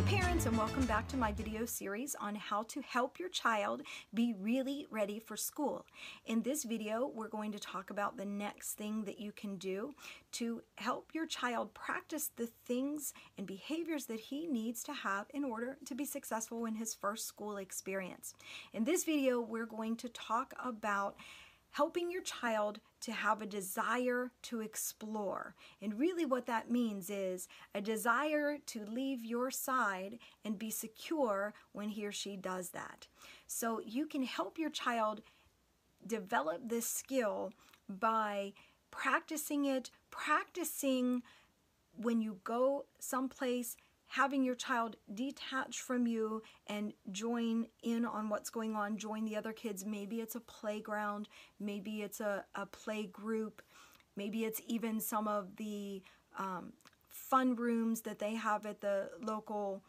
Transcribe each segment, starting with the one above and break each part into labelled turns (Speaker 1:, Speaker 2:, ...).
Speaker 1: Hi parents and welcome back to my video series on how to help your child be really ready for school. In this video we're going to talk about the next thing that you can do to help your child practice the things and behaviors that he needs to have in order to be successful in his first school experience. In this video we're going to talk about helping your child to have a desire to explore. And really, what that means is a desire to leave your side and be secure when he or she does that. So, you can help your child develop this skill by practicing it, practicing when you go someplace having your child detach from you and join in on what's going on, join the other kids. Maybe it's a playground, maybe it's a, a play group, maybe it's even some of the um, fun rooms that they have at the local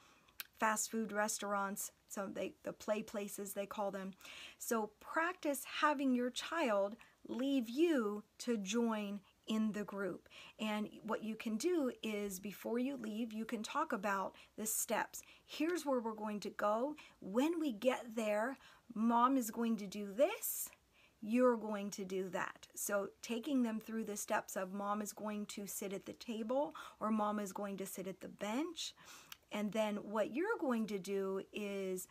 Speaker 1: fast food restaurants so they the play places they call them so practice having your child leave you to join in the group. And what you can do is before you leave, you can talk about the steps. Here's where we're going to go. When we get there, mom is going to do this. You're going to do that. So, taking them through the steps of mom is going to sit at the table or mom is going to sit at the bench. And then what you're going to do is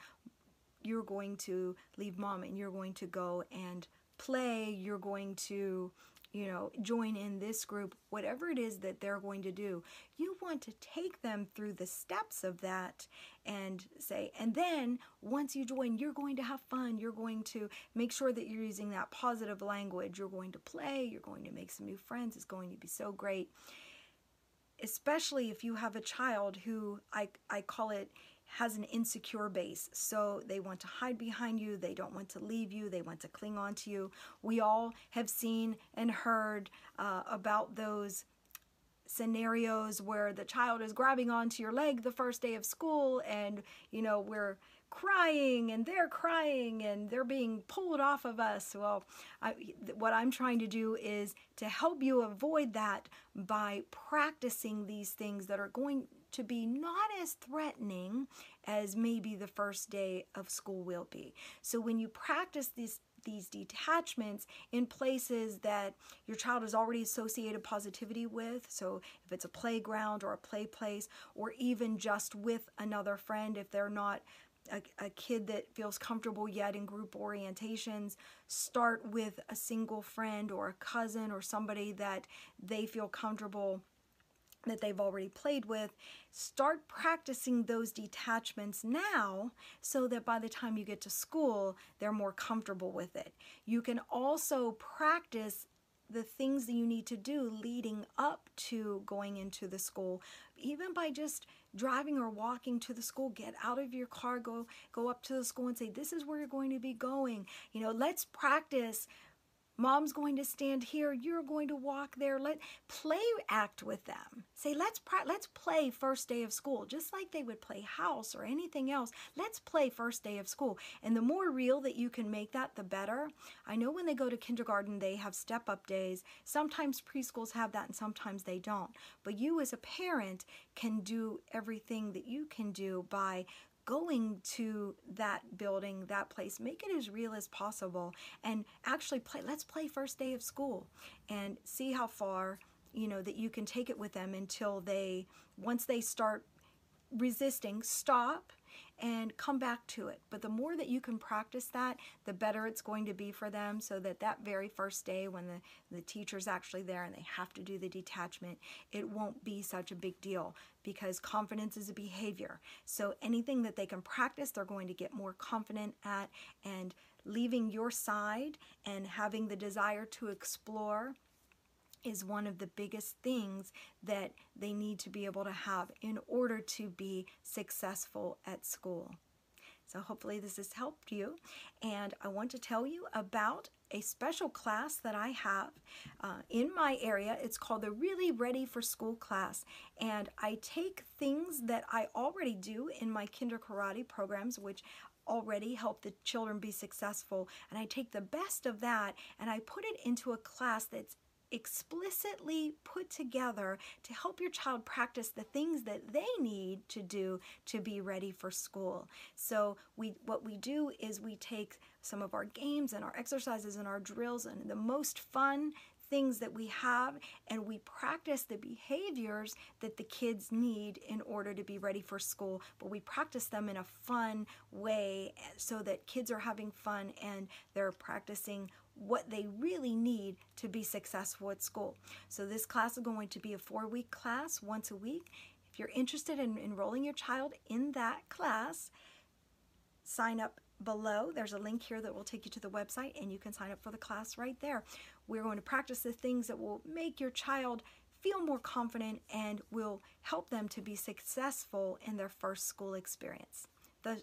Speaker 1: you're going to leave mom and you're going to go and play. You're going to you know, join in this group, whatever it is that they're going to do, you want to take them through the steps of that and say, and then once you join, you're going to have fun. You're going to make sure that you're using that positive language. You're going to play. You're going to make some new friends. It's going to be so great. Especially if you have a child who I, I call it has an insecure base. So they want to hide behind you, they don't want to leave you, they want to cling on to you. We all have seen and heard uh, about those scenarios where the child is grabbing onto your leg the first day of school and you know we're crying and they're crying and they're being pulled off of us well I, what i'm trying to do is to help you avoid that by practicing these things that are going to be not as threatening as maybe the first day of school will be. So when you practice these these detachments in places that your child has already associated positivity with. So, if it's a playground or a play place, or even just with another friend, if they're not a, a, kid that feels comfortable yet in group orientations, start with a single friend or a cousin or somebody that they feel comfortable that they've already played with, start practicing those detachments now so that by the time you get to school, they're more comfortable with it. You can also practice the things that you need to do leading up to going into the school even by just driving or walking to the school get out of your car go go up to the school and say this is where you're going to be going you know let's practice Mom's going to stand here. You're going to walk there. Let play act with them. Say, let's let's play first day of school, just like they would play house or anything else. Let's play first day of school. And the more real that you can make that, the better. I know when they go to kindergarten, they have step up days. Sometimes preschools have that, and sometimes they don't. But you, as a parent, can do everything that you can do by going to that building, that place, make it as real as possible and actually play. Let's play first day of school and see how far, you know, that you can take it with them until they, once they start resisting, stop and come back to it. But the more that you can practice that, the better it's going to be for them so that that very first day when the, the teacher's actually there and they have to do the detachment, it won't be such a big deal because confidence is a behavior. So anything that they can practice, they're going to get more confident at and leaving your side and having the desire to explore is one of the biggest things that they need to be able to have in order to be successful at school. So, hopefully, this has helped you. And I want to tell you about a special class that I have uh, in my area. It's called the Really Ready for School class. And I take things that I already do in my kinder karate programs, which already help the children be successful. And I take the best of that and I put it into a class that's explicitly put together to help your child practice the things that they need to do to be ready for school. So we what we do is we take some of our games and our exercises and our drills and the most fun things that we have and we practice the behaviors that the kids need in order to be ready for school but we practice them in a fun way so that kids are having fun and they're practicing what they really need to be successful at school. So this class is going to be a four-week class once a week. If you're interested in enrolling your child in that class, sign up below. There's a link here that will take you to the website and you can sign up for the class right there. We're going to practice the things that will make your child feel more confident and will help them to be successful in their first school experience.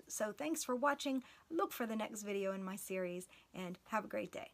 Speaker 1: So thanks for watching. Look for the next video in my series and have a great day.